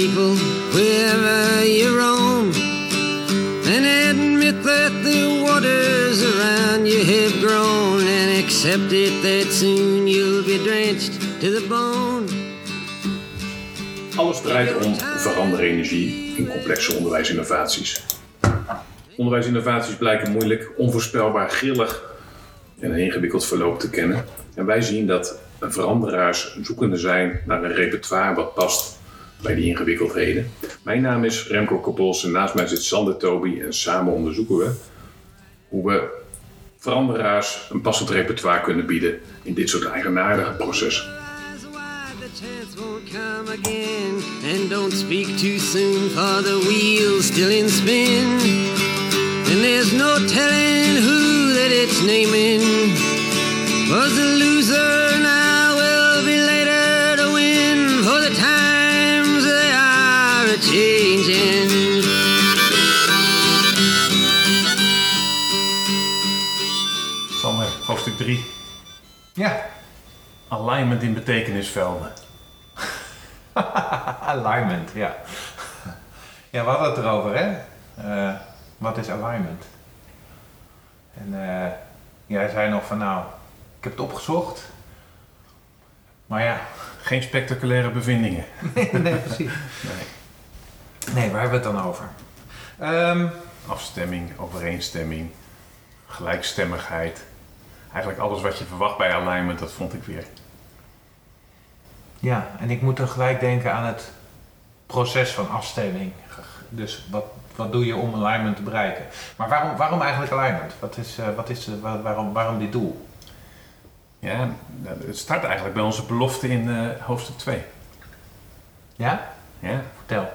people you admit that the waters around you have grown. And accept it that soon you'll be drenched to the bone. Alles draait om veranderenergie in complexe onderwijsinnovaties. Onderwijsinnovaties blijken moeilijk, onvoorspelbaar, grillig en een ingewikkeld verloop te kennen. En wij zien dat veranderaars zoekende zijn naar een repertoire wat past bij die ingewikkeldheden. Mijn naam is Remco Koppels en naast mij zit Sander Toby en samen onderzoeken we hoe we veranderaars een passend repertoire kunnen bieden in dit soort eigenaardige processen. And there's no telling who that it's naming. Was loser, now 3. Ja, Alignment in betekenisvelden. alignment, ja. Ja, we hadden het erover, hè? Eh, wat is alignment? En eh, jij zei nog van, nou, ik heb het opgezocht. Maar ja, Geen spectaculaire bevindingen. nee, precies. Nee. Nee, waar hebben we het dan over? Ehm, Afstemming, overeenstemming, gelijkstemmigheid. Eigenlijk alles wat je verwacht bij alignment, dat vond ik weer. ja, en ik moet dan gelijk denken aan het proces van afstemming. Dus wat, wat doe je om alignment te bereiken? Maar waarom, waarom eigenlijk alignment? Wat is, eh, wat is, de- wa- waarom, waarom dit doel? Ja, nou, het start eigenlijk bij onze belofte in eh, hoofdstuk 2. Ja? Ja? Vertel.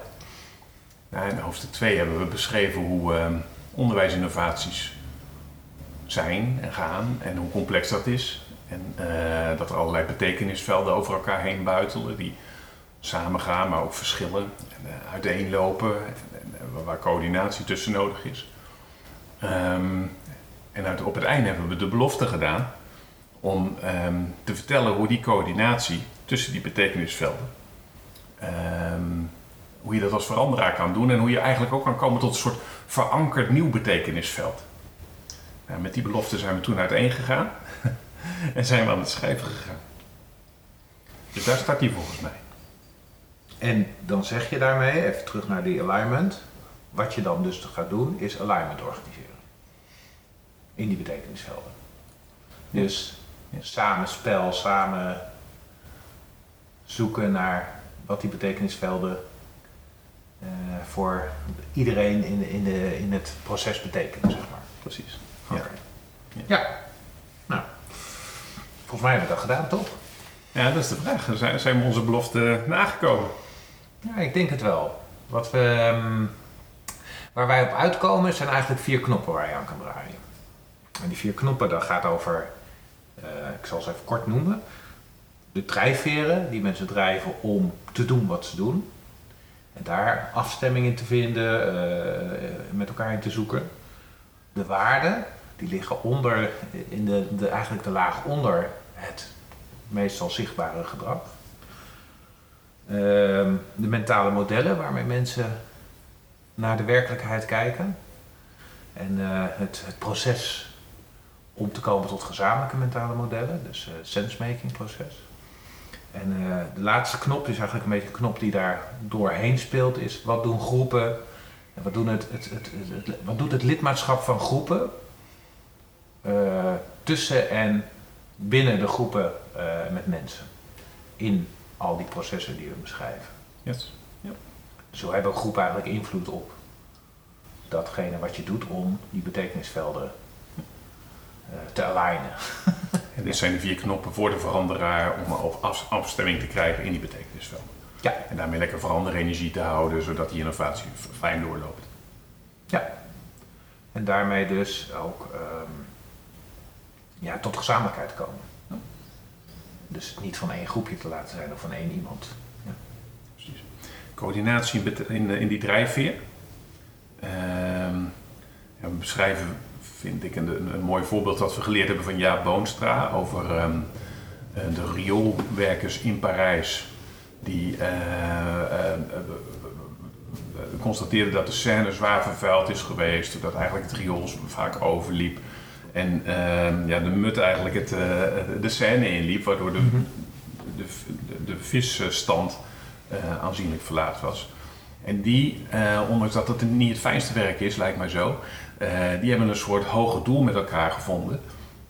Nou, in hoofdstuk 2 hebben we beschreven hoe ehm, onderwijsinnovaties zijn en gaan en hoe complex dat is. En eh, dat er allerlei betekenisvelden over elkaar heen buitelen die samengaan, maar ook verschillen en eh, uiteenlopen en, waar coördinatie tussen nodig is. Ehm, en uit, op het einde hebben we de belofte gedaan om ehm, te vertellen hoe die coördinatie tussen die betekenisvelden ehm, hoe je dat als veranderaar kan doen en hoe je eigenlijk ook kan komen tot een soort verankerd nieuw betekenisveld. Nou, met die belofte zijn we toen uiteen gegaan en zijn we aan het schrijven gegaan. Dus daar staat die volgens mij. En dan zeg je daarmee, even terug naar die alignment. Wat je dan dus gaat doen, is alignment organiseren. In die betekenisvelden. Dus samenspel, samen zoeken naar wat die betekenisvelden eh, voor iedereen in, in, de, in het proces betekenen, zeg maar. Precies. Ja. Ja. Nou, volgens mij hebben we dat gedaan, toch? Ja, dat is de vraag. Zijn, zijn we onze belofte nagekomen? Ja, ik denk het wel. Wat we, ehm, waar wij op uitkomen zijn eigenlijk vier knoppen waar je aan kan draaien. En die vier knoppen, dat gaat over, eh, ik zal ze even kort noemen. De drijfveren die mensen drijven om te doen wat ze doen. En daar afstemming in te vinden, eh, met elkaar in te zoeken. De waarden, die liggen onder, in de, de, eigenlijk de laag onder het meestal zichtbare gedrag. Ehm, de mentale modellen waarmee mensen naar de werkelijkheid kijken. En eh, het, het proces om te komen tot gezamenlijke mentale modellen, dus het sensemaking proces. En eh, de laatste knop is eigenlijk een beetje een knop die daar doorheen speelt, is wat doen groepen, en wat, doen het, het, het, het- het- wat doet het lidmaatschap van groepen eh, tussen en binnen de groepen eh, met mensen in al die processen die we beschrijven. Yes. Dus zo hebben groepen eigenlijk invloed op datgene wat je doet om die betekenisvelden eh, te alignen. En dit zijn de vier knoppen voor de veranderaar om op af- afstemming te krijgen in die betekenisvelden. Ja. En daarmee lekker veranderenergie te houden, zodat die innovatie fijn doorloopt. Ja. En daarmee dus ook ehm, ja, tot gezamenlijkheid komen. Dus niet van één groepje te laten zijn of van één iemand. Precies. Coördinatie in, bet- in, die drijfveer. Ehm, ja, we beschrijven, vind ik, een, een, een mooi voorbeeld dat we geleerd hebben van Jaap Boonstra over eh, de rioolwerkers in Parijs die constateerde dat de scène zwaar vervuild is geweest, dat eigenlijk het riool vaak overliep. En ehm, ja, de mut eigenlijk het, de scène inliep, waardoor de, mhm. de, de, de visstand aanzienlijk verlaagd was. En die, ondanks dat het niet het fijnste werk is, lijkt mij zo, die hebben een soort hoger doel met elkaar gevonden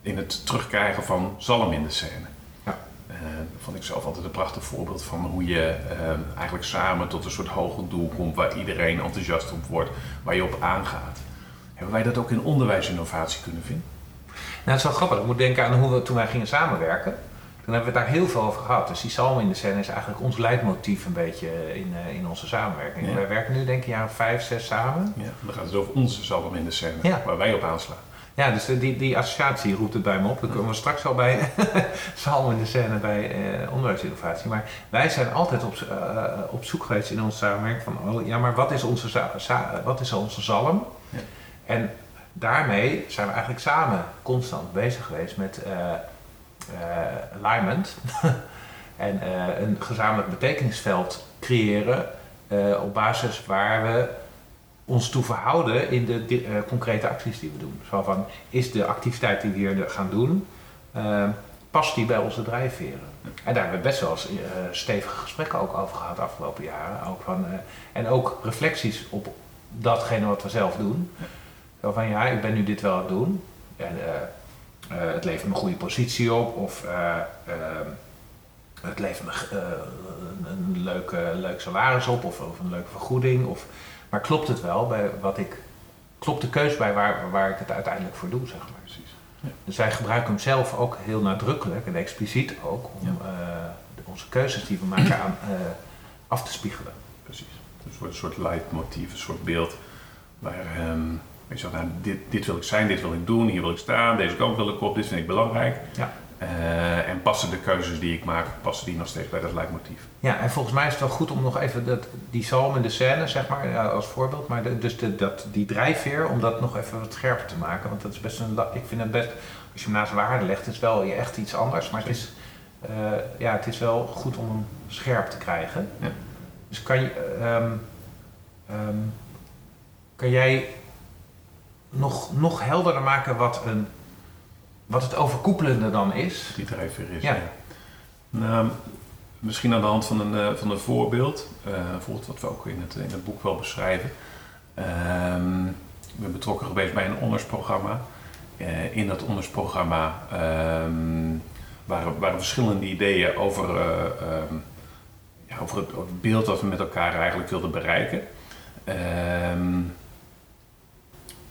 in het terugkrijgen van zalm in de scène. Dat vond ik zelf altijd een prachtig voorbeeld van hoe je uh, eigenlijk samen tot een soort hoger doel komt waar iedereen enthousiast op wordt, waar je op aangaat. Hebben wij dat ook in onderwijsinnovatie kunnen vinden? Nou, het is wel grappig. Ik moet denken aan hoe we toen wij gingen samenwerken. Toen hebben we het daar heel veel over gehad. Dus die zalm in de scène is eigenlijk ons leidmotief een beetje in, uh, in onze samenwerking. Wij werken nu denk ik een jaar vijf, zes samen. Ja, dan gaat het over onze zalm in de scène, ja. waar wij op aanslaan. Ja, dus die, die associatie roept het bij me op. Dan komen we straks al bij Salm in de scène bij eh, onderwijsinnovatie. Maar wij zijn altijd op, uh, op zoek geweest in onze samenwerking van, oh, ja, maar wat is onze, wat is onze zalm? Ja. En daarmee zijn we eigenlijk samen constant bezig geweest met uh, alignment. en een gezamenlijk betekenisveld creëren op basis waar we ons toe verhouden in de uh, concrete acties die we doen. Zo van, is de activiteit die we hier gaan doen, uh, past die bij onze drijfveren? En daar hebben we best wel eens uh, stevige gesprekken ook over gehad de afgelopen jaren. Ook van, en ook reflecties op datgene wat we zelf doen. Zo van, ja, ik ben nu dit wel aan het doen. En, het levert me een goede positie op. Of het levert me een leuke, leuk salaris op. Of, of een leuke vergoeding. Of, maar klopt het wel bij wat ik. Klopt de keus bij waar, waar ik het uiteindelijk voor doe, zeg maar. Precies. Ja. Dus wij gebruiken hem zelf ook heel nadrukkelijk en expliciet ook om uh, onze keuzes die we maken aan uh, af te spiegelen. Precies. Dus het wordt een soort leidmotief, een soort beeld waar um, je zegt, nou, dit, dit wil ik zijn, dit wil ik doen, hier wil ik staan, deze kant wil ik op, dit vind ik belangrijk. Ja. Uh, en passen de keuzes die ik maak, passen die nog steeds bij dat leidmotief? Ja, en volgens mij is het wel goed om nog even dat, die zalm en de scène, zeg maar, ja, als voorbeeld. Maar de, dus de, dat, die drijfveer, om dat nog even wat scherper te maken. Want dat is best een, ik vind het best, als je hem naast waarde legt, is het wel echt iets anders. Maar het is, uh, ja, het is wel goed om hem scherp te krijgen. Ja. Dus kan, je, um, um, kan jij nog, nog helderder maken wat een wat het overkoepelende dan is. Die drijfveer is, ja. Nou, misschien aan de hand van een, eh, van een voorbeeld. Uh, voorbeeld wat we ook in het, in het boek wel beschrijven. Uh, ik ben betrokken geweest bij een ondersprogramma. Uh, in dat ondersprogramma ehm, waren, waren verschillende ideeën over, ehm, ja, over, het, over, het, beeld dat we met elkaar eigenlijk wilden bereiken. Ehm,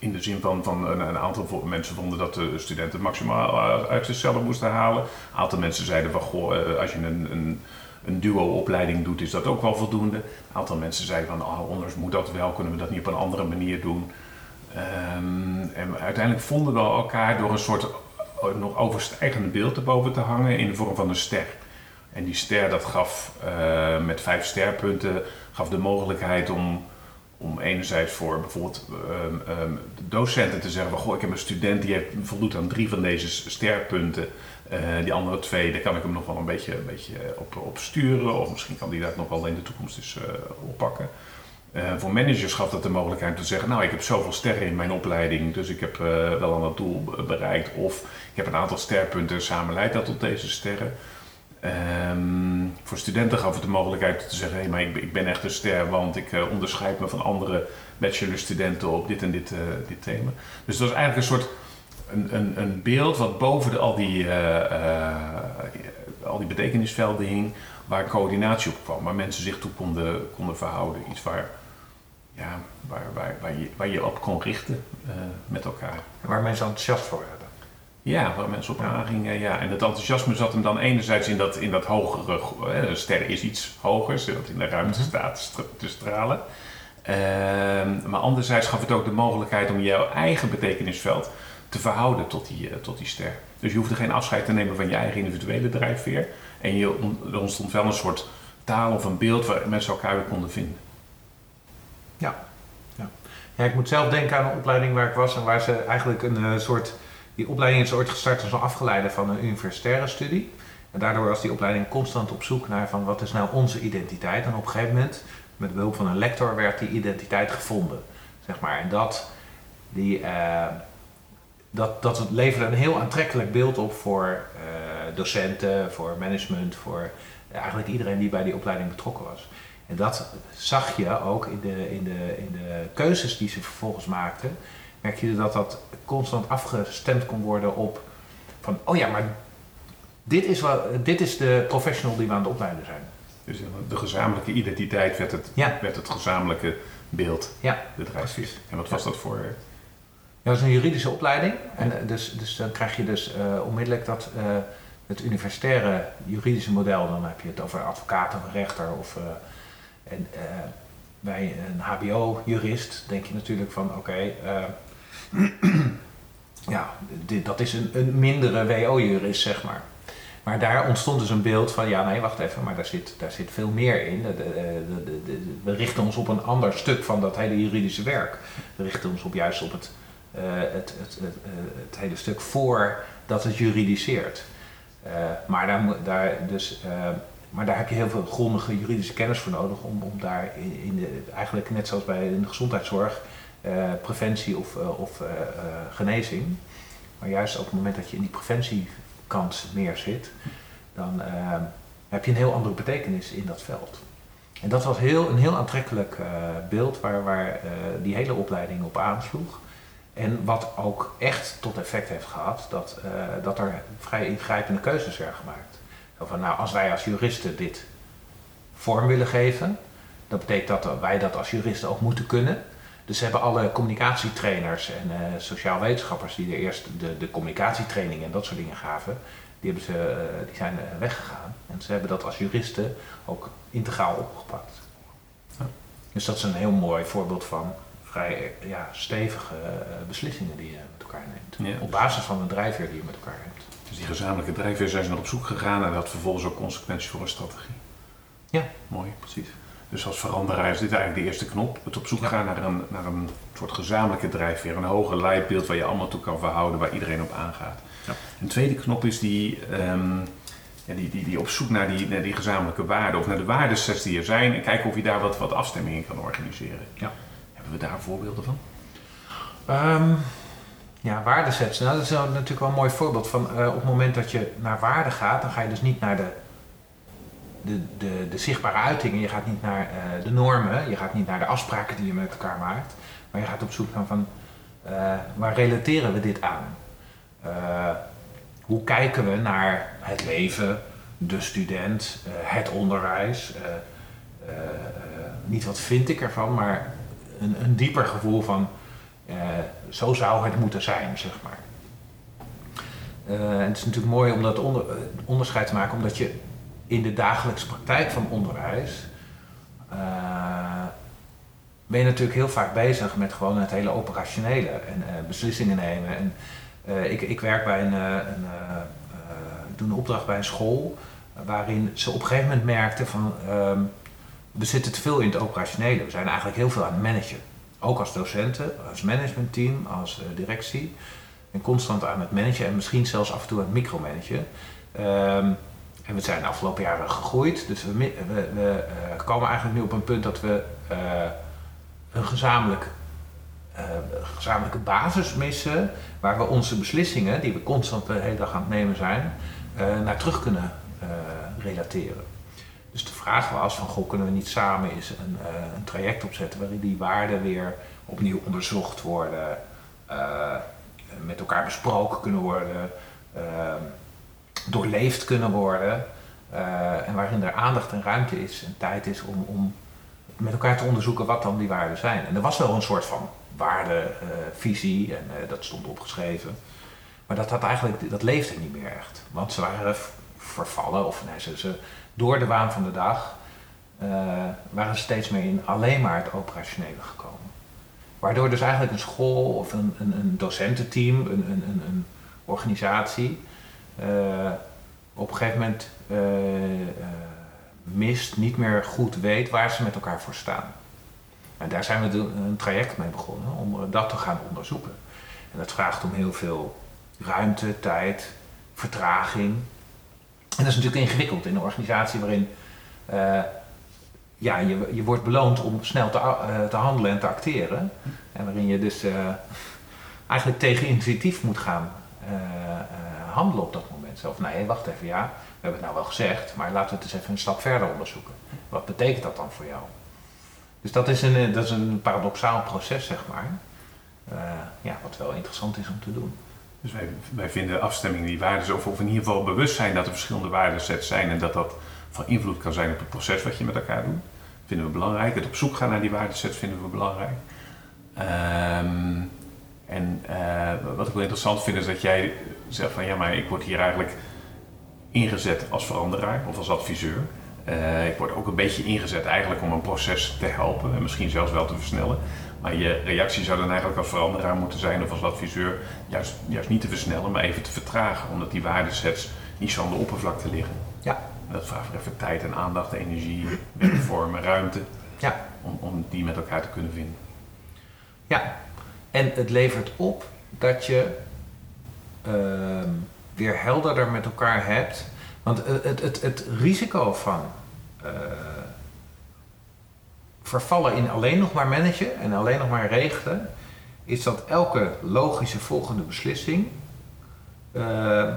in de zin van, van een, aantal mensen vonden dat de studenten maximaal uit zichzelf moesten halen. Een aantal mensen zeiden van goh, eh, als je een, een, een duo-opleiding doet, is dat ook wel voldoende. Een aantal mensen zeiden van oh, anders moet dat wel, kunnen we dat niet op een andere manier doen. Um, en uiteindelijk vonden we elkaar door een soort eh, nog overstijgende beeld erboven te hangen in de vorm van een ster. En die ster dat gaf uh, met vijf sterpunten gaf de mogelijkheid om om enerzijds voor bijvoorbeeld um, um, docenten te zeggen van goh, ik heb een student die heeft, voldoet aan drie van deze sterpunten. Uh, die andere twee, daar kan ik hem nog wel een beetje, een beetje op, op sturen. Of misschien kan die dat nog wel in de toekomst eens uh, oppakken. Voor managers gaf dat de mogelijkheid te zeggen, nou ik heb zoveel sterren in mijn opleiding, dus ik heb wel aan dat doel bereikt. Of ik heb een aantal sterpunten, samen leidt dat tot deze sterren. Um, voor studenten gaf het de mogelijkheid te zeggen: hé, hey, maar ik, ik, ben echt een ster, want ik uh, onderscheid me van andere bachelorstudenten op dit en dit, uh, dit thema. Dus dat was eigenlijk een soort een, een, een beeld wat boven de, al, die, uh, al die betekenisvelden hing, waar coördinatie op kwam, waar mensen zich toe konden, konden verhouden. Iets waar, ja, waar, waar, waar, je, waar je op kon richten met elkaar. waar mensen enthousiast voor werden. Ja, waar mensen op aangingen. Ja. En het enthousiasme zat hem dan enerzijds in dat, in dat hogere. Hè, de ster is iets hoger, zodat in de ruimte mhm. staat te stralen. Uh, maar anderzijds gaf het ook de mogelijkheid om jouw eigen betekenisveld te verhouden tot die, uh, tot die ster. Dus je hoefde geen afscheid te nemen van je eigen individuele drijfveer. En je, er ontstond wel een soort taal of een beeld waar mensen elkaar weer konden vinden. Ja. ja. ja ik moet zelf denken aan een opleiding waar ik was en waar ze eigenlijk een uh, soort die opleiding is ooit gestart als een afgeleide van een universitaire studie. En daardoor was die opleiding constant op zoek naar van wat is nou onze identiteit. En op een gegeven moment, met behulp van een lector, werd die identiteit gevonden. Zeg maar. En dat, die, uh, dat, dat leverde een heel aantrekkelijk beeld op voor uh, docenten, voor management, voor eigenlijk iedereen die bij die opleiding betrokken was. En dat zag je ook in de, in de, in de keuzes die ze vervolgens maakten. Merk je dat dat constant afgestemd kon worden op van, oh ja, maar dit is, wat, dit is de professional die we aan het opleiden zijn. Dus de gezamenlijke identiteit werd het, ja. werd het gezamenlijke beeld. Ja, precies. En wat was dat voor... Ja, dat is een juridische opleiding. En dus, dus dan krijg je dus uh, onmiddellijk dat... Uh, het universitaire juridische model, dan heb je het over advocaat of rechter of uh, en, bij een HBO-jurist denk je natuurlijk van oké, okay, ja, dit, dat is een, een mindere WO-jurist, zeg maar. Maar daar ontstond dus een beeld van, ja nee, wacht even, maar daar zit, daar zit veel meer in. De, de, de, we richten ons op een ander stuk van dat hele juridische werk. We richten ons op juist op het, uh, het, het, het, het, hele stuk voor dat het juridiseert. Maar, daar, daar, dus, maar daar heb je heel veel grondige juridische kennis voor nodig om, om daar in, in de, eigenlijk net zoals bij in de gezondheidszorg, preventie of, of genezing. Maar juist op het moment dat je in die preventiekant meer zit, dan heb je een heel andere betekenis in dat veld. En dat was heel, een heel aantrekkelijk beeld waar, waar die hele opleiding op aansloeg. En wat ook echt tot effect heeft gehad, dat, dat er vrij ingrijpende keuzes werden gemaakt. Zo van, nou, als wij als juristen dit vorm willen geven, dat betekent dat wij dat als juristen ook moeten kunnen. Dus hebben alle communicatietrainers en uh, sociaal wetenschappers die er eerst de, de communicatietraining en dat soort dingen gaven, die, hebben ze, uh, die zijn weggegaan. En ze hebben dat als juristen ook integraal opgepakt. Ja. Dus dat is een heel mooi voorbeeld van vrij ja, stevige beslissingen die je met elkaar neemt. Ja, op basis van een drijfveer die je met elkaar hebt. Dus die gezamenlijke drijfveer zijn ze naar op zoek gegaan en dat had vervolgens ook consequenties voor een strategie. Ja. Mooi, precies. Dus als veranderaar is dit eigenlijk de eerste knop. Het op zoek ja. gaan naar een, naar een soort gezamenlijke drijfveer. Een hoger leidbeeld waar je allemaal toe kan verhouden, waar iedereen op aangaat. Ja. Een tweede knop is die, um, ja, die, die, die op zoek naar die, naar die gezamenlijke waarden. Of naar de waardesets die er zijn. En kijken of je daar wat, wat afstemming in kan organiseren. Ja. Hebben we daar voorbeelden van? Um, ja, waardesets. Nou, dat is natuurlijk wel een mooi voorbeeld van uh, op het moment dat je naar waarde gaat, dan ga je dus niet naar de, de, de, de zichtbare uitingen, je gaat niet naar uh, de normen, je gaat niet naar de afspraken die je met elkaar maakt, maar je gaat op zoek naar van uh, waar relateren we dit aan? hoe kijken we naar het leven, de student, het onderwijs? niet wat vind ik ervan, maar een, een dieper gevoel van zo zou het moeten zijn, zeg maar. Het is natuurlijk mooi om dat onder, onderscheid te maken, omdat je in de dagelijkse praktijk van onderwijs uh, ben je natuurlijk heel vaak bezig met gewoon het hele operationele en beslissingen nemen. En, ik, ik werk bij een, een doe een opdracht bij een school waarin ze op een gegeven moment merkten van um, we zitten te veel in het operationele. We zijn eigenlijk heel veel aan het managen. Ook als docenten, als managementteam, als directie. En constant aan het managen en misschien zelfs af en toe aan het micromanagen. Um, en we zijn de afgelopen jaren gegroeid. Dus we, we, we uh, komen eigenlijk nu op een punt dat we uh, een gezamenlijk, gezamenlijke basis missen. Waar we onze beslissingen, die we constant de hele dag aan het nemen zijn, naar terug kunnen relateren. Dus de vraag was van, goh, kunnen we niet samen eens een, een traject opzetten waarin die waarden weer opnieuw onderzocht worden, met elkaar besproken kunnen worden, uh, doorleefd kunnen worden. en waarin er aandacht en ruimte is en tijd is om, om met elkaar te onderzoeken wat dan die waarden zijn. En er was wel een soort van waardevisie en dat stond opgeschreven. Maar dat, had eigenlijk, dat leefde niet meer echt. Want ze waren vervallen of nee, ze, ze door de waan van de dag waren ze steeds meer in alleen maar het operationele gekomen. Waardoor dus eigenlijk een school of een, een, een docententeam, een, een, een organisatie, op een gegeven moment uh, mist, niet meer goed weet waar ze met elkaar voor staan. En daar zijn we een traject mee begonnen om dat te gaan onderzoeken. En dat vraagt om heel veel ruimte, tijd, vertraging, En dat is natuurlijk ingewikkeld in een organisatie waarin eh, ja, je, je wordt beloond om snel te, te handelen en te acteren. En waarin je dus eigenlijk tegen intuïtief moet gaan handelen op dat moment. Van, nee, wacht even, ja, we hebben het nou wel gezegd, maar laten we het eens even een stap verder onderzoeken. Wat betekent dat dan voor jou? Dus dat is een, dat is een paradoxaal proces, zeg maar. ja, wat wel interessant is om te doen. Dus wij, wij vinden afstemming die waarden, of, of in ieder geval bewustzijn dat er verschillende waardesets zijn en dat dat van invloed kan zijn op het proces wat je met elkaar doet. Vinden we belangrijk. Het op zoek gaan naar die waardesets vinden we belangrijk. Um, en uh, wat ik wel interessant vind is dat jij zegt van ja, maar ik word hier eigenlijk ingezet als veranderaar of als adviseur. Uh, ik word ook een beetje ingezet eigenlijk om een proces te helpen en misschien zelfs wel te versnellen. Maar je reactie zou dan eigenlijk als veranderaar moeten zijn of als adviseur juist, juist niet te versnellen, maar even te vertragen, omdat die waardesets niet zo aan de oppervlakte liggen. Ja. Dat vraagt even tijd en aandacht, energie, vormen, ruimte. Ja. Om, om die met elkaar te kunnen vinden. Ja, en het levert op dat je weer helderder met elkaar hebt. Want het, het, het, risico van uh, vervallen in alleen nog maar managen en alleen nog maar regelen, is dat elke logische volgende beslissing uh,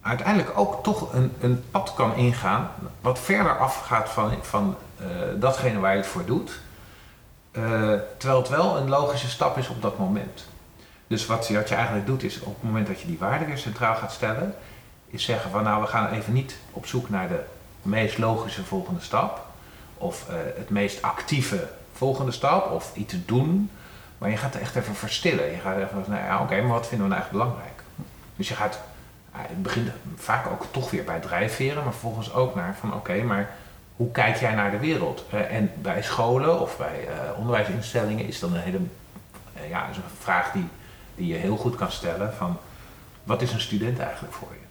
uiteindelijk ook toch een, een pad kan ingaan wat verder afgaat van, van uh, datgene waar je het voor doet. Terwijl het wel een logische stap is op dat moment. Dus wat, je eigenlijk doet is op het moment dat je die waarde weer centraal gaat stellen, is zeggen van nou we gaan even niet op zoek naar de meest logische volgende stap of uh, het meest actieve volgende stap of iets doen, maar je gaat echt even verstillen. Je gaat even van nou ja oké, maar wat vinden we nou eigenlijk belangrijk? Dus je gaat het begint vaak ook toch weer bij drijfveren, maar vervolgens ook naar van oké, maar hoe kijk jij naar de wereld? Uh, en bij scholen of bij onderwijsinstellingen is dan een hele ja, is een vraag die, die je heel goed kan stellen van wat is een student eigenlijk voor je?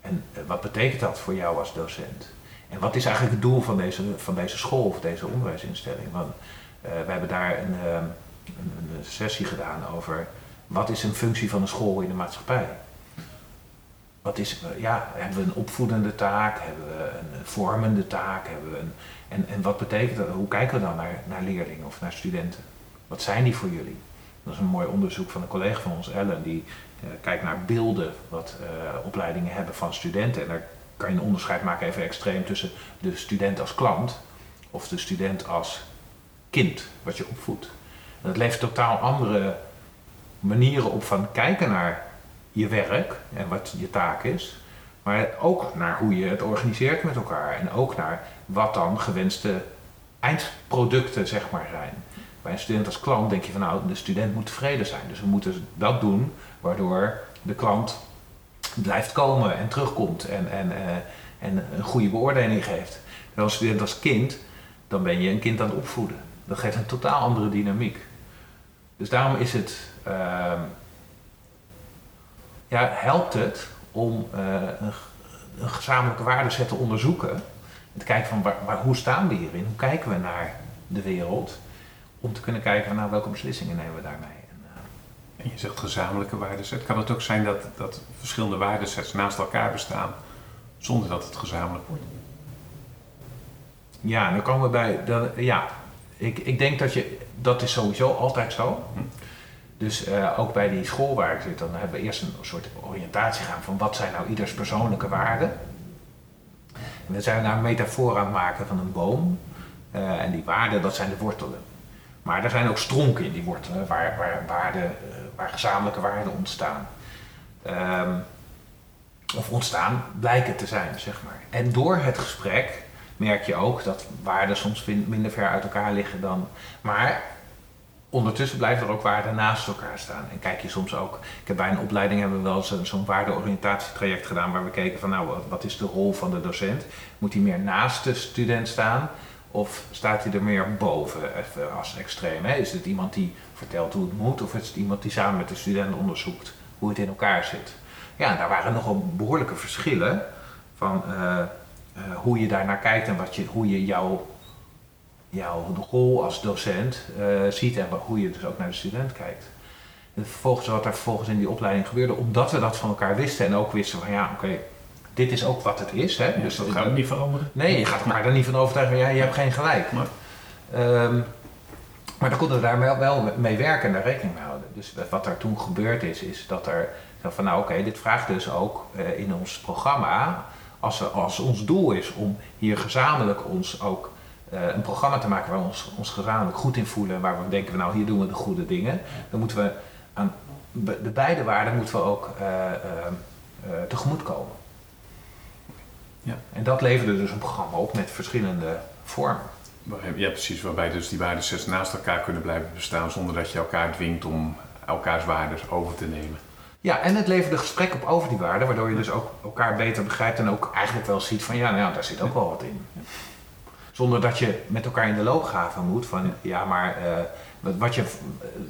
En wat betekent dat voor jou als docent? En wat is eigenlijk het doel van deze, van deze school of deze onderwijsinstelling? Want we hebben daar een, een, een sessie gedaan over wat is een functie van een school in de maatschappij? wat is, ja, hebben we een opvoedende taak, hebben we een vormende taak, hebben we een, en, en wat betekent dat? Hoe kijken we dan naar, naar leerlingen of naar studenten? Wat zijn die voor jullie? Dat is een mooi onderzoek van een collega van ons, Ellen, die uh, kijkt naar beelden wat uh, opleidingen hebben van studenten. En daar kan je een onderscheid maken, even extreem, tussen de student als klant of de student als kind wat je opvoedt. En dat levert totaal andere manieren op van kijken naar je werk en wat je taak is. Maar ook naar hoe je het organiseert met elkaar. En ook naar wat dan gewenste eindproducten zeg maar, zijn. Bij een student als klant denk je van nou, de student moet tevreden zijn. Dus we moeten dat doen waardoor de klant blijft komen en terugkomt en, en, uh, en een goede beoordeling geeft. En als student als kind, dan ben je een kind aan het opvoeden. Dat geeft een totaal andere dynamiek. Dus daarom is het. Uh, ja, helpt het om uh, een, een, gezamenlijke waardeset te onderzoeken. En te kijken van waar, waar, hoe staan we hierin? Hoe kijken we naar de wereld? Om te kunnen kijken naar nou, welke beslissingen nemen we daarmee. En, uh, en je zegt gezamenlijke waardeset. Kan het ook zijn dat, dat verschillende waardesets naast elkaar bestaan zonder dat het gezamenlijk wordt? Ja, dan komen we bij. Dan, ja, ik, ik denk dat je. Dat is sowieso altijd zo. Hm. Dus uh, ook bij die school waar ik zit, dan hebben we eerst een soort oriëntatie gaan van wat zijn nou ieders persoonlijke waarden. En dan zijn we daar een metafoor aan het maken van een boom. Uh, en die waarden, dat zijn de wortelen. Maar er zijn ook stronken in die wortelen waar, waar, waarden, uh, waar gezamenlijke waarden ontstaan. Um, of ontstaan, blijken te zijn, zeg maar. En door het gesprek merk je ook dat waarden soms minder ver uit elkaar liggen dan. Maar ondertussen blijven er ook waarden naast elkaar staan. En kijk je soms ook, ik heb bij een opleiding hebben we wel zo'n zo waardeoriëntatietraject gedaan waar we keken van nou, wat is de rol van de docent? Moet hij meer naast de student staan of staat hij er meer boven, als extreem? Hè? Is het iemand die vertelt hoe het moet of is het iemand die samen met de student onderzoekt hoe het in elkaar zit? Ja, daar waren nogal behoorlijke verschillen van uh, uh, hoe je daar naar kijkt en wat je, hoe je jouw jouw rol als docent uh, ziet en hoe je dus ook naar de student kijkt. En vervolgens wat er vervolgens in die opleiding gebeurde, omdat we dat van elkaar wisten en ook wisten van ja, oké, dit is ook wat het is. Hè? Dus dat gaat niet veranderen. Nee, je gaat elkaar er niet van overtuigen, ja, je hebt geen gelijk. Maar, Ehm, maar dan konden we daar wel, mee werken en daar rekening mee houden. Dus wat er toen gebeurd is, is dat er van nou oké, dit vraagt dus ook eh, in ons programma, als, als ons doel is om hier gezamenlijk ons ook eh, een programma te maken waar we ons, ons gezamenlijk goed in voelen, waar we denken, nou hier doen we de goede dingen, dan moeten we aan de beide waarden moeten we ook eh, eh, tegemoet komen. Ja. En dat leverde dus een programma op met verschillende vormen. ja, precies. Waarbij dus die waardesets naast elkaar kunnen blijven bestaan zonder dat je elkaar dwingt om elkaars waarden over te nemen. Ja, en het leverde gesprek op over die waarden, waardoor je dus ook elkaar beter begrijpt en ook eigenlijk wel ziet van ja, nou ja, daar zit ook wel wat in. Zonder dat je met elkaar in de loopgraven moet van ja, maar eh, wat- wat je,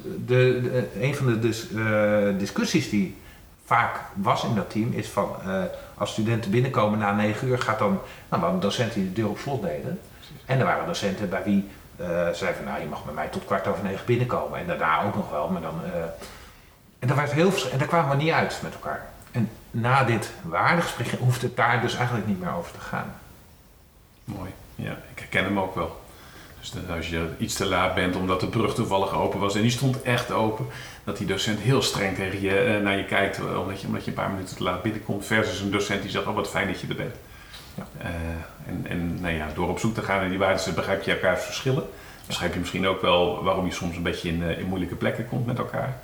de, de- een van de dis- eh, discussies die vaak was in dat team is van eh, als studenten binnenkomen na negen uur gaat dan, nou hadden docenten die de deur op slot deden. En er waren docenten bij wie eh zeiden van nou je mag bij mij tot kwart over negen binnenkomen en daarna ook nog wel, maar dan... eh, en daar, werd heel, en daar kwamen we niet uit met elkaar. En na dit waardegesprek hoeft het daar dus eigenlijk niet meer over te gaan. Mooi. Ja, ik herken hem ook wel. Dus dat als je iets te laat bent omdat de brug toevallig open was en die stond echt open, dat die docent heel streng tegen je eh, naar je kijkt eh, omdat je, omdat je een paar minuten te laat binnenkomt. Versus een docent die zegt, oh wat fijn dat je er bent. Ja. Eh, en en nou ja, door op zoek te gaan naar die waarden begrijp je elkaars verschillen. Begrijp je misschien ook wel waarom je soms een beetje in, in moeilijke plekken komt met elkaar.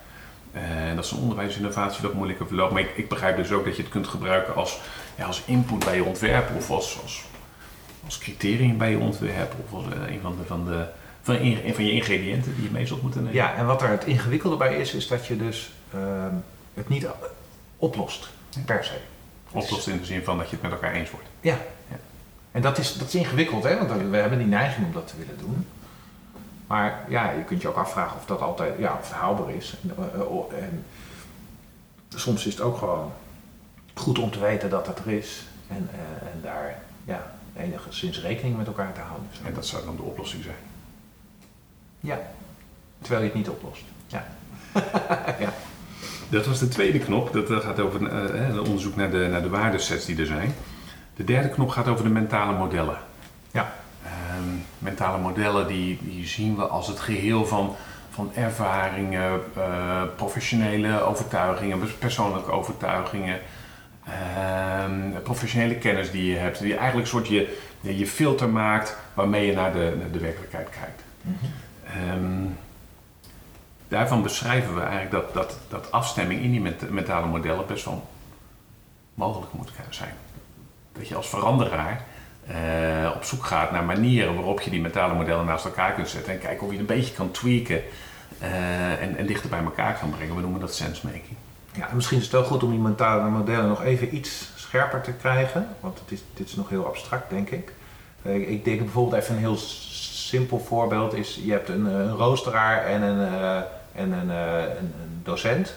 En dat is een onderwijsinnovatie wat moeilijker verloopt. Maar ik, ik begrijp dus ook dat je het kunt gebruiken als, ja, als input bij je ontwerp of als, als, als criterium bij je ontwerp of als eh, een van, de, van, de, van, in- van je ingrediënten die je mee zult moeten nemen. Ja, en wat er het ingewikkelde bij is, is dat je dus ehm, het niet oplost, per se. Oplost in de zin van dat je het met elkaar eens wordt. Ja. Ja. En dat is, dat is ingewikkeld, hè? want we hebben die neiging om dat te willen doen. Maar ja, je kunt je ook afvragen of dat altijd ja, of het haalbaar is. En, eh, eh, en soms is het ook gewoon goed om te weten dat dat er is. En, eh, en daar ja, enigszins rekening met elkaar te houden. En dat zou dan de oplossing zijn. Ja, terwijl je het niet oplost. Ja. ja. Dat was de tweede knop. Dat eh, gaat over eh, onderzoek naar de, naar de waardesets die er zijn. De derde knop gaat over de mentale modellen. Ja. Ehm, mentale modellen die, die zien we als het geheel van, van ervaringen, eh, professionele overtuigingen, pers- persoonlijke overtuigingen, ehm, professionele kennis die je hebt. Die eigenlijk een soort je, je filter maakt waarmee je naar de, naar de werkelijkheid kijkt. Ehm, daarvan beschrijven we eigenlijk dat, dat, dat afstemming in die ment- mentale modellen best wel mogelijk moet zijn. Dat je als veranderaar eh, op zoek gaat naar manieren waarop je die mentale modellen naast elkaar kunt zetten en kijken of je het een beetje kan tweaken eh, en, en dichter bij elkaar kan brengen. We noemen dat sensemaking. Ja, en misschien is het wel goed om die mentale modellen nog even iets scherper te krijgen. Want het is, dit is nog heel abstract, denk ik. Eh, Ik denk bijvoorbeeld even een heel simpel voorbeeld is... je hebt een, eh, een roosteraar en een, eh, en een, een, docent.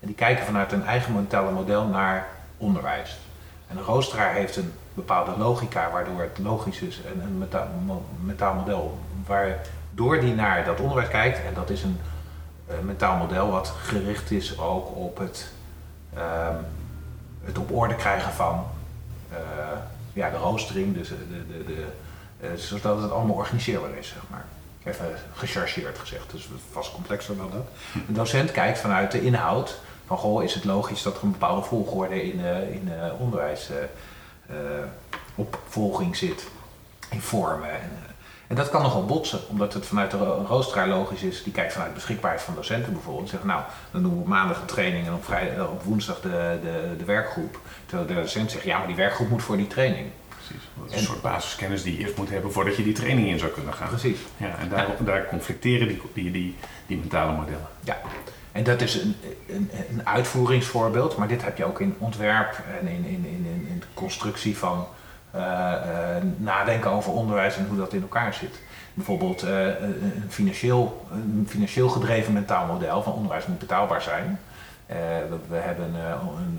En die kijken vanuit hun eigen mentale model naar onderwijs. En een roosteraar heeft een bepaalde logica waardoor het logisch is. En een mo- mentaal model waardoor die naar dat onderwijs kijkt. En dat is een mentaal model wat gericht is ook op het, ehm, het op orde krijgen van eh, ja, de roostering, dus de, de, de, eh, zodat het allemaal organiseerbaar is, zeg maar. Even gechargeerd gezegd, dus vast complexer dan dat. Een docent kijkt vanuit de inhoud van, goh, is het logisch dat er een bepaalde volgorde in, eh, in eh, onderwijs eh, eh, opvolging zit, in vormen. En, eh, en dat kan nogal botsen, omdat het vanuit de ro- roosteraar logisch is. Die kijkt vanuit beschikbaarheid van docenten bijvoorbeeld. Zegt, nou, dan doen we op maandag een training en op, vrij, eh, op woensdag de, de, de werkgroep. Terwijl de docent zegt, ja, maar die werkgroep moet voor die training. Precies. Dat is En- een soort basiskennis die je eerst moet hebben voordat je die training in zou kunnen gaan. Precies. Ja, en daar, daar conflicteren die, die, die, die mentale modellen. Ja, en dat is een, een, een uitvoeringsvoorbeeld, maar dit heb je ook in ontwerp en in, in, in, in, constructie van nadenken over onderwijs en hoe dat in elkaar zit. Bijvoorbeeld eh, een, financieel, een financieel gedreven mentaal model van onderwijs moet betaalbaar zijn. Eh, we, we hebben, eh, een,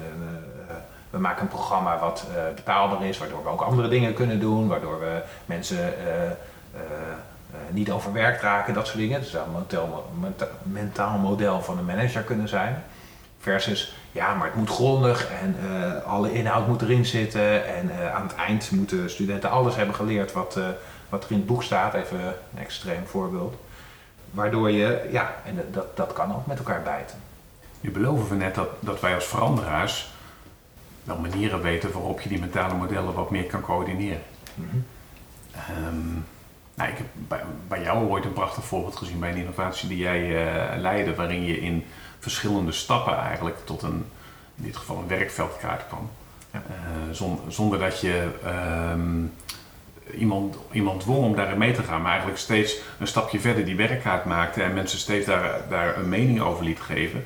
eh, we maken een programma wat eh, betaalbaar is, waardoor we ook andere dingen kunnen doen, waardoor we mensen eh, eh, eh, niet overwerkt raken, dat soort dingen. Dus dat zou een mentaal, menta- mentaal model van een manager kunnen zijn. Versus, ja, maar het moet grondig en eh, alle inhoud moet erin zitten. En eh, aan het eind moeten studenten alles hebben geleerd wat, eh, wat er in het boek staat. Even een extreem voorbeeld. Waardoor je, ja, en dat, dat kan ook met elkaar bijten. Nu beloven we net dat, dat wij als veranderaars wel manieren weten waarop je die mentale modellen wat meer kan coördineren. Ehm, nou, ik heb bij, bij jou ooit een prachtig voorbeeld gezien bij een innovatie die jij leidde, waarin je in verschillende stappen eigenlijk tot een, in dit geval een werkveldkaart kwam. Ja. Eh, zon- zonder dat je ehm, iemand, iemand dwong om daarin mee te gaan, maar eigenlijk steeds een stapje verder die werkkaart maakte en mensen steeds daar, daar een mening over liet geven.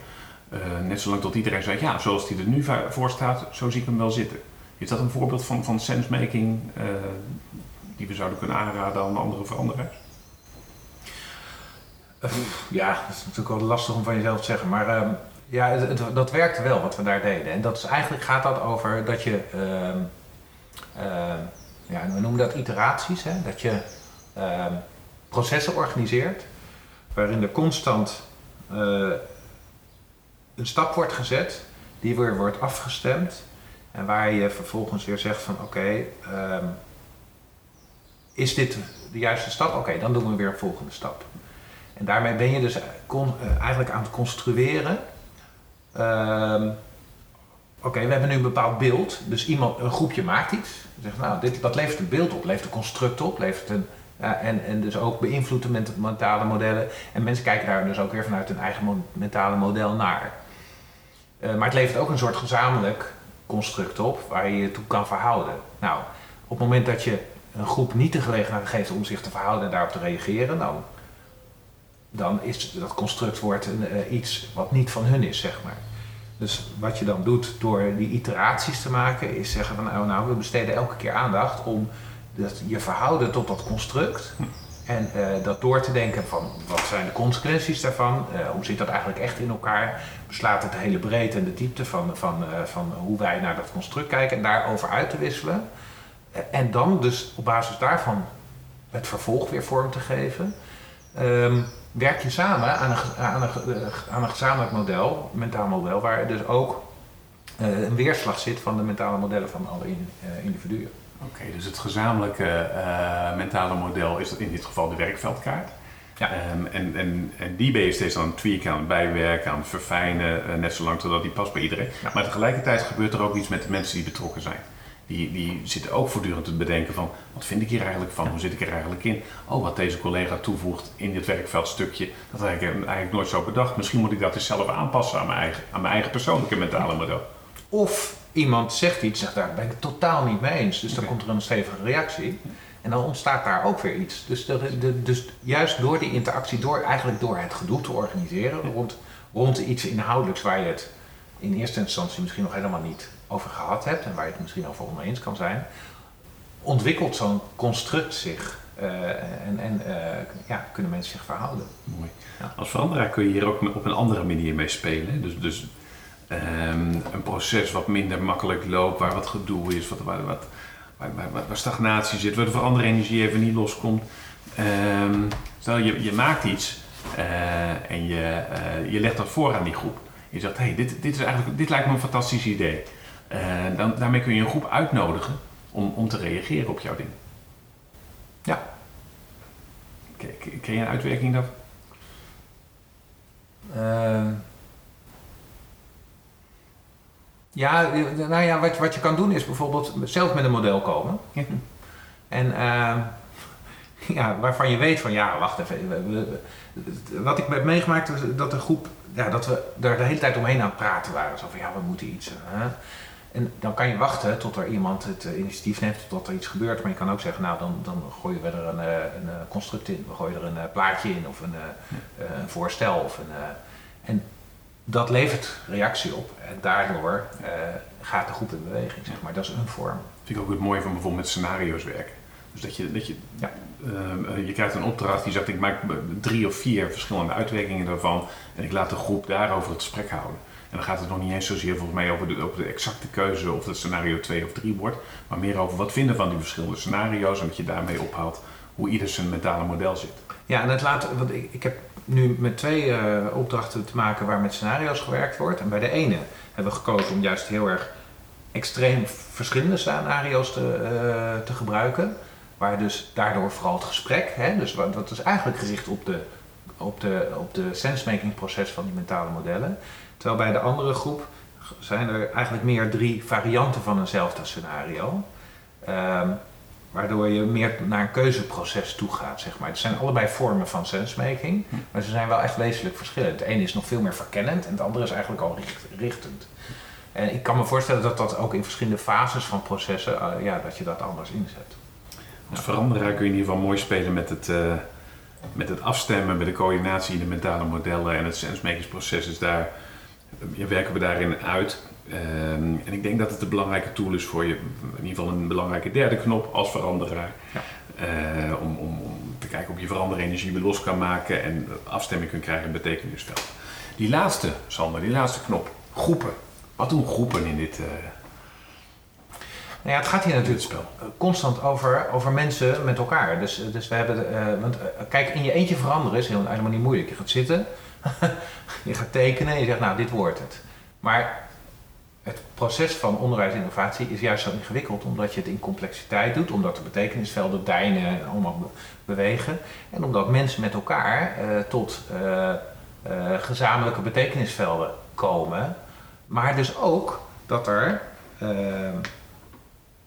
Eh, net zolang tot iedereen zei, ja, zoals die er nu voor staat, zo zie ik hem wel zitten. Is dat een voorbeeld van, van sensemaking eh, die we zouden kunnen aanraden aan andere veranderaars? Ja, dat is natuurlijk wel lastig om van jezelf te zeggen. Maar ehm, ja, het, dat werkte wel wat we daar deden. En dat is, eigenlijk gaat dat over dat je, ehm, ehm, ja, we noemen dat iteraties. Hè? Dat je ehm, processen organiseert waarin er constant eh, een stap wordt gezet, die weer wordt afgestemd. En waar je vervolgens weer zegt van oké, ehm, is dit de juiste stap? Oké, dan doen we weer een volgende stap. En daarmee ben je dus con- eh, eigenlijk aan het construeren. Ehm, Oké, we hebben nu een bepaald beeld. Dus iemand, een groepje maakt iets. Zegt, nou, dit, dat levert een beeld op, levert een construct op, levert een, en, en dus ook beïnvloedt de ment- mentale modellen. En mensen kijken daar dus ook weer vanuit hun eigen mentale model naar. Eh, maar het levert ook een soort gezamenlijk construct op waar je je toe kan verhouden. Nou, op het moment dat je een groep niet de gelegenheid geeft om zich te verhouden en daarop te reageren, nou, dan is dat construct wordt een, eh, iets wat niet van hun is, zeg maar. Dus wat je dan doet door die iteraties te maken, is zeggen van nou, nou we besteden elke keer aandacht om dat je verhouden tot dat construct. En eh, dat door te denken van wat zijn de consequenties daarvan? Eh, hoe zit dat eigenlijk echt in elkaar? Beslaat het de hele breedte en de diepte van, van, van hoe wij naar dat construct kijken en daarover uit te wisselen. En dan dus op basis daarvan het vervolg weer vorm te geven. Ehm, werk je samen aan een, aan, een, eh, aan een gezamenlijk model, mentaal model, waar dus ook eh, een weerslag zit van de mentale modellen van alle in- eh, individuen. Oké, dus het gezamenlijke mentale model is in dit geval de werkveldkaart. Ja. Ehm, en, en, en die ben je steeds aan het tweaken, aan het bijwerken, aan het verfijnen, net zolang totdat die past bij iedereen. Ja. Maar tegelijkertijd gebeurt er ook iets met de mensen die betrokken zijn. Die, die zitten ook voortdurend te bedenken van, wat vind ik hier eigenlijk van? Hoe zit ik er eigenlijk in? Oh, wat deze collega toevoegt in dit werkveldstukje, dat had ik eigenlijk nooit zo bedacht. Misschien moet ik dat eens zelf aanpassen aan mijn eigen, aan mijn eigen persoonlijke mentale model. Of iemand zegt iets, zegt daar ben ik het totaal niet mee eens. Dus dan komt er een stevige reactie. En dan ontstaat daar ook weer iets. Dus, de, de- dus juist door die interactie, door, eigenlijk door het gedoe te organiseren rond, rond iets inhoudelijks waar je het in eerste instantie misschien nog helemaal niet over gehad hebt en waar je het misschien over oneens kan zijn, ontwikkelt zo'n construct zich. eh, en en eh, ja, kunnen mensen zich verhouden. Mooi. Ja. Als veranderaar kun je hier ook op een andere manier mee spelen. Dus, dus ehm, een proces wat minder makkelijk loopt, waar wat gedoe is, wat, waar, wat, waar, waar, waar- waar stagnatie zit, waar de veranderenergie even niet loskomt. Ehm, stel je, je maakt iets eh, en je, je legt dat voor aan die groep. Je zegt, hey, dit, dit, is eigenlijk, dit lijkt me een fantastisch idee. Eh, dan, daarmee kun je een groep uitnodigen om, om te reageren op jouw ding. Ja. Ken, je een uitwerking daarvan? Ehm. ja, eh, nou ja, wat, wat je kan doen is bijvoorbeeld zelf met een model komen. Ja. En ja, waarvan je weet van ja, wacht even. we- we- we- wat ik heb meegemaakt is dat de groep, ja, dat we daar de hele tijd omheen aan het praten waren. Zo van ja, we moeten iets. hè. En dan kan je wachten tot er iemand het eh, initiatief neemt, tot er iets gebeurt. Maar je kan ook zeggen, nou dan, dan gooien we er een, eh, een eh, construct in. We gooien er een plaatje in of een, een voorstel. Of een, en dat levert reactie op. En daardoor gaat de groep in beweging, zeg maar. Dat is een vorm. vind ik ook het mooie van bijvoorbeeld met scenario's werken. Dus dat je, dat je, Ja. ehm, eh, je krijgt een opdracht die zegt ik maak drie of vier verschillende uitwerkingen daarvan en ik laat de groep daarover het gesprek houden. En dan gaat het nog niet eens zozeer volgens mij over de, de exacte keuze of het scenario 2 of 3 wordt, maar meer over wat vinden van die verschillende scenario's en dat je daarmee ophaalt hoe ieder zijn mentale model zit. Ja, en het laat, want ik, ik heb nu met twee eh, opdrachten te maken waar met scenario's gewerkt wordt. En bij de ene hebben we gekozen om juist heel erg extreem verschillende scenario's te, eh, te gebruiken. Waar dus daardoor vooral het gesprek, hè, dus wat, dat is eigenlijk gericht op de, op de, op de sensemaking proces van die mentale modellen. Terwijl bij de andere groep zijn er eigenlijk meer drie varianten van eenzelfde scenario. Ehm, waardoor je meer naar een keuzeproces toe gaat, zeg maar. Het zijn allebei vormen van sensemaking, maar ze zijn wel echt wezenlijk verschillend. Het ene is nog veel meer verkennend en het andere is eigenlijk al richt- richtend. En ik kan me voorstellen dat dat ook in verschillende fases van processen, eh, ja, dat je dat anders inzet. Als veranderaar kun je in ieder geval mooi spelen met het, eh, met het afstemmen, met de coördinatie in de mentale modellen en het sensemakingsproces is daar, werken we daarin uit. Ehm, en ik denk dat het een belangrijke tool is voor je, in ieder geval een belangrijke derde knop als veranderaar. Ja. Eh, om, om, om te kijken of je veranderenergie weer los kan maken en afstemming kunt krijgen in het betekenisveld. Die laatste, Sander, die laatste knop, groepen. Wat doen groepen in dit, eh, Nou ja, het gaat hier natuurlijk spel? constant over, over mensen met elkaar. Dus, dus we hebben, eh, want eh, kijk, in je eentje veranderen is helemaal niet moeilijk. Je gaat zitten, je gaat tekenen en je zegt, nou, dit wordt het. Maar het proces van onderwijsinnovatie is juist zo ingewikkeld omdat je het in complexiteit doet, omdat de betekenisvelden deinen en allemaal be- bewegen. En omdat mensen met elkaar eh, tot eh, eh, gezamenlijke betekenisvelden komen. Maar dus ook dat er eh,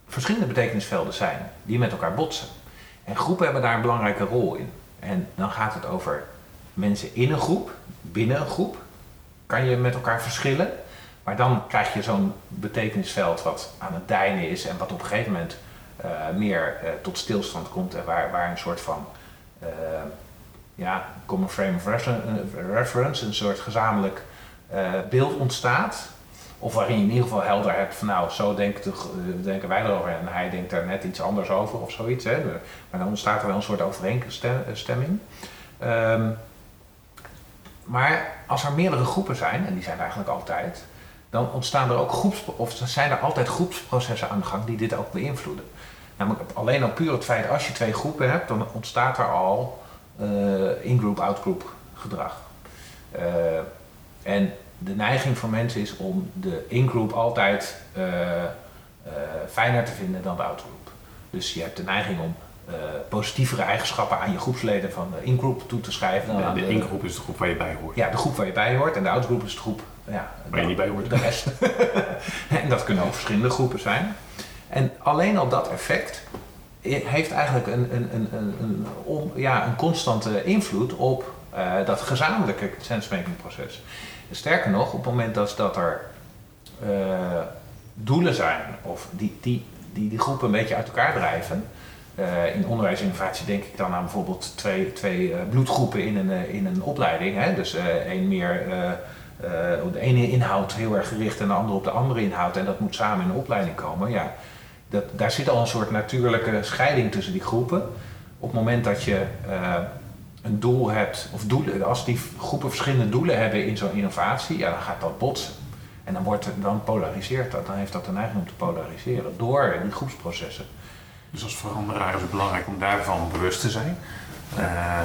verschillende betekenisvelden zijn die met elkaar botsen. En groepen hebben daar een belangrijke rol in. En dan gaat het over mensen in een groep, binnen een groep. Kan je met elkaar verschillen. Maar dan krijg je zo'n betekenisveld wat aan het deinen is en wat op een gegeven moment eh, meer eh, tot stilstand komt en waar, waar een soort van eh, ja, common frame of refer- reference, een soort gezamenlijk beeld ontstaat. Of waarin je in ieder geval helder hebt van nou, zo denken wij erover en hij denkt daar net iets anders over of zoiets. Hè. Maar dan ontstaat er wel een soort overeenstemming. Ehm, maar als er meerdere groepen zijn, en die zijn er eigenlijk altijd, dan ontstaan er ook groeps, of zijn er altijd groepsprocessen aan de gang die dit ook beïnvloeden. Namelijk alleen al puur het feit als je twee groepen hebt, dan ontstaat er al eh, in-group, out-group gedrag. Eh, en de neiging van mensen is om de in-group altijd eh, fijner te vinden dan de out-group. Dus je hebt de neiging om positievere eigenschappen aan je groepsleden van de in-group toe te schrijven. aan De, de ingroep is de groep waar je bij hoort. ja, de groep waar je bij hoort en de outgroep is de groep ja, Waar je niet bij hoort. De rest. en dat kunnen ook verschillende groepen zijn. En alleen al dat effect heeft eigenlijk een, een, een, een, een, ja, een constante invloed op eh, dat gezamenlijke sensemaking proces. Sterker nog, op het moment dat, dat er eh, doelen zijn of die, die, die die groepen een beetje uit elkaar drijven. Eh, in onderwijsinnovatie denk ik dan aan bijvoorbeeld twee, twee eh, bloedgroepen in een, eh, in een opleiding. Hè? Dus één meer de ene inhoud heel erg gericht en de andere op de andere inhoud. En dat moet samen in een opleiding komen. Ja, dat, daar zit al een soort natuurlijke scheiding tussen die groepen. Op het moment dat je een doel hebt, of doelen, als die groepen verschillende doelen hebben in zo'n innovatie, ja, dan gaat dat botsen. En dan, wordt het, dan polariseert dat, dan heeft dat de neiging om te polariseren door die groepsprocessen. Dus als veranderaar is het belangrijk om daarvan bewust te zijn. Eh,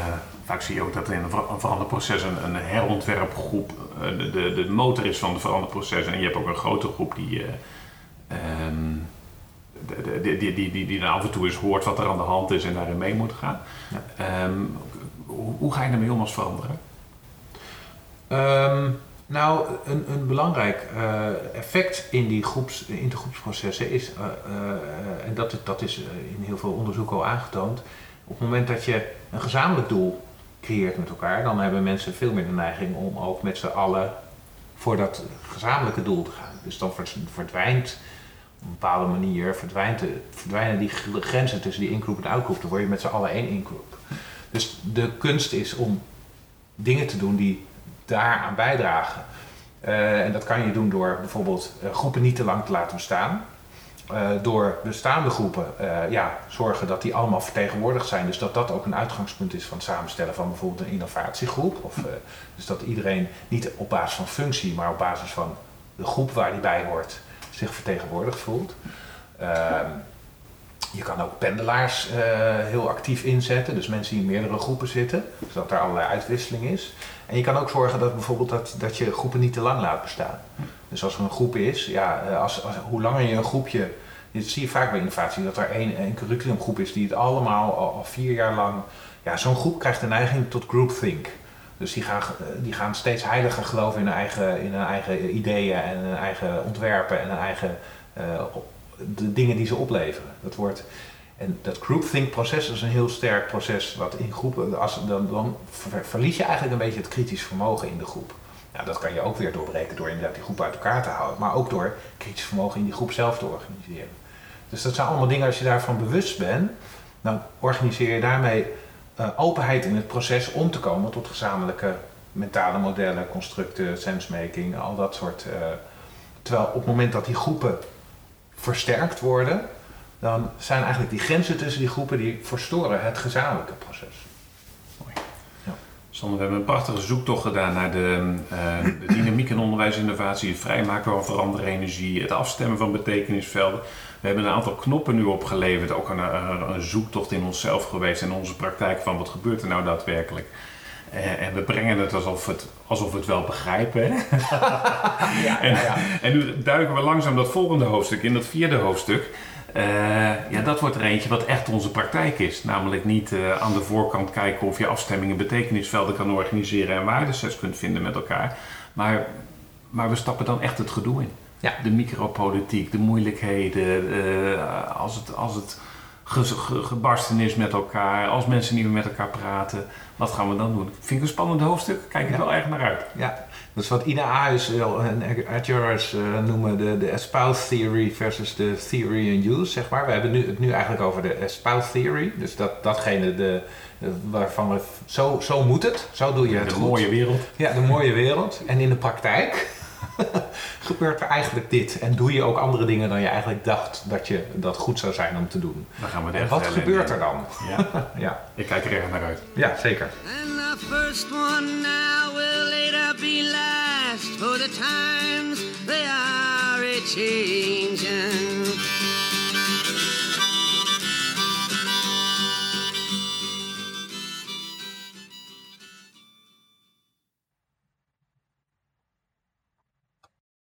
vaak zie je ook dat in een ver- een veranderproces een, een herontwerpgroep eh, de, de, de motor is van het veranderproces. En je hebt ook een grote groep die, eh, ehm, de- die, die, die, die, die dan af en toe eens hoort wat er aan de hand is en daarin mee moet gaan. Ehm, hoe, hoe ga je daarmee om als veranderaar? Ehm, nou, een, een belangrijk eh, effect in die groeps, intergroepsprocessen is, eh, en dat, dat is in heel veel onderzoeken al aangetoond, op het moment dat je een gezamenlijk doel creëert met elkaar, dan hebben mensen veel meer de neiging om ook met z'n allen voor dat gezamenlijke doel te gaan. Dus dan verdwijnt op een bepaalde manier, verdwijnt verdwijnen die gr- grenzen tussen die ingroep en outgroep, dan word je met z'n allen één ingroep. Dus de kunst is om dingen te doen die daaraan bijdragen. Eh, en dat kan je doen door bijvoorbeeld eh, groepen niet te lang te laten bestaan. Eh, door bestaande groepen ja, zorgen dat die allemaal vertegenwoordigd zijn. Dus dat dat ook een uitgangspunt is van het samenstellen van bijvoorbeeld een innovatiegroep. Of, dus dat iedereen niet op basis van functie, maar op basis van de groep waar die bij hoort, zich vertegenwoordigd voelt. Je kan ook pendelaars eh, heel actief inzetten, dus mensen die in meerdere groepen zitten, zodat er allerlei uitwisseling is. En je kan ook zorgen dat bijvoorbeeld dat, dat je groepen niet te lang laat bestaan. Dus als er een groep is, ja, eh, als, als, hoe langer je een groepje. Dit zie je vaak bij innovatie, dat er één, een curriculumgroep is die het allemaal al, al vier jaar lang. Ja, zo'n groep krijgt de neiging tot groupthink. Dus die gaan, eh, die gaan steeds heiliger geloven in hun eigen, in hun eigen ideeën en hun eigen ontwerpen en hun eigen uh, de dingen die ze opleveren. Dat wordt, en dat groupthink proces is een heel sterk proces wat in groepen, als, dan, dan verlies je eigenlijk een beetje het kritisch vermogen in de groep. Nou, dat kan je ook weer doorbreken door inderdaad die groep uit elkaar te houden, maar ook door kritisch vermogen in die groep zelf te organiseren. Dus dat zijn allemaal dingen, als je daarvan bewust bent, dan organiseer je daarmee uh, openheid in het proces om te komen tot gezamenlijke mentale modellen, constructen, sensemaking, al dat soort. Uh, terwijl op het moment dat die groepen versterkt worden, dan zijn eigenlijk die grenzen tussen die groepen die verstoren het gezamenlijke proces. Mooi. Ja. Sander, we hebben een prachtige zoektocht gedaan naar de, uh, de dynamiek in onderwijsinnovatie, het vrijmaken van veranderde energie, het afstemmen van betekenisvelden. We hebben een aantal knoppen nu opgeleverd, ook een, een, zoektocht in onszelf geweest en onze praktijk van wat gebeurt er nou daadwerkelijk. Uh, en we brengen het alsof, het alsof we het wel begrijpen. Hè? ja, en, ja, en, nu duiken we langzaam dat volgende hoofdstuk in, dat vierde hoofdstuk. Uh, ja, dat wordt er eentje wat echt onze praktijk is. Namelijk niet uh, aan de voorkant kijken of je afstemmingen betekenisvelden kan organiseren en waardesets kunt vinden met elkaar. Maar, maar we stappen dan echt het gedoe in. Ja. De micropolitiek, de moeilijkheden, uh, als het, als het ge, ge, gebarsten is met elkaar, als mensen niet meer met elkaar praten, wat gaan we dan doen? Vind ik een spannend hoofdstuk, kijk ik ja. wel erg naar uit. Ja, dat is wat Ina Ayers en Adjurers uh, noemen de, de espouse theory versus de theory in use, zeg maar. We hebben nu, het nu eigenlijk over de espouse theory, dus dat, datgene de, waarvan we, zo, zo moet het, zo doe je het de goed. mooie wereld. Ja, de mooie wereld. En in de praktijk gebeurt er eigenlijk dit. En doe je ook andere dingen dan je eigenlijk dacht dat je dat goed zou zijn om te doen. Dan gaan we en wat gebeurt er dan? Ja. ja. Ik kijk er erg naar uit. Ja, zeker. And the first one now will later be last for the times they are a changing.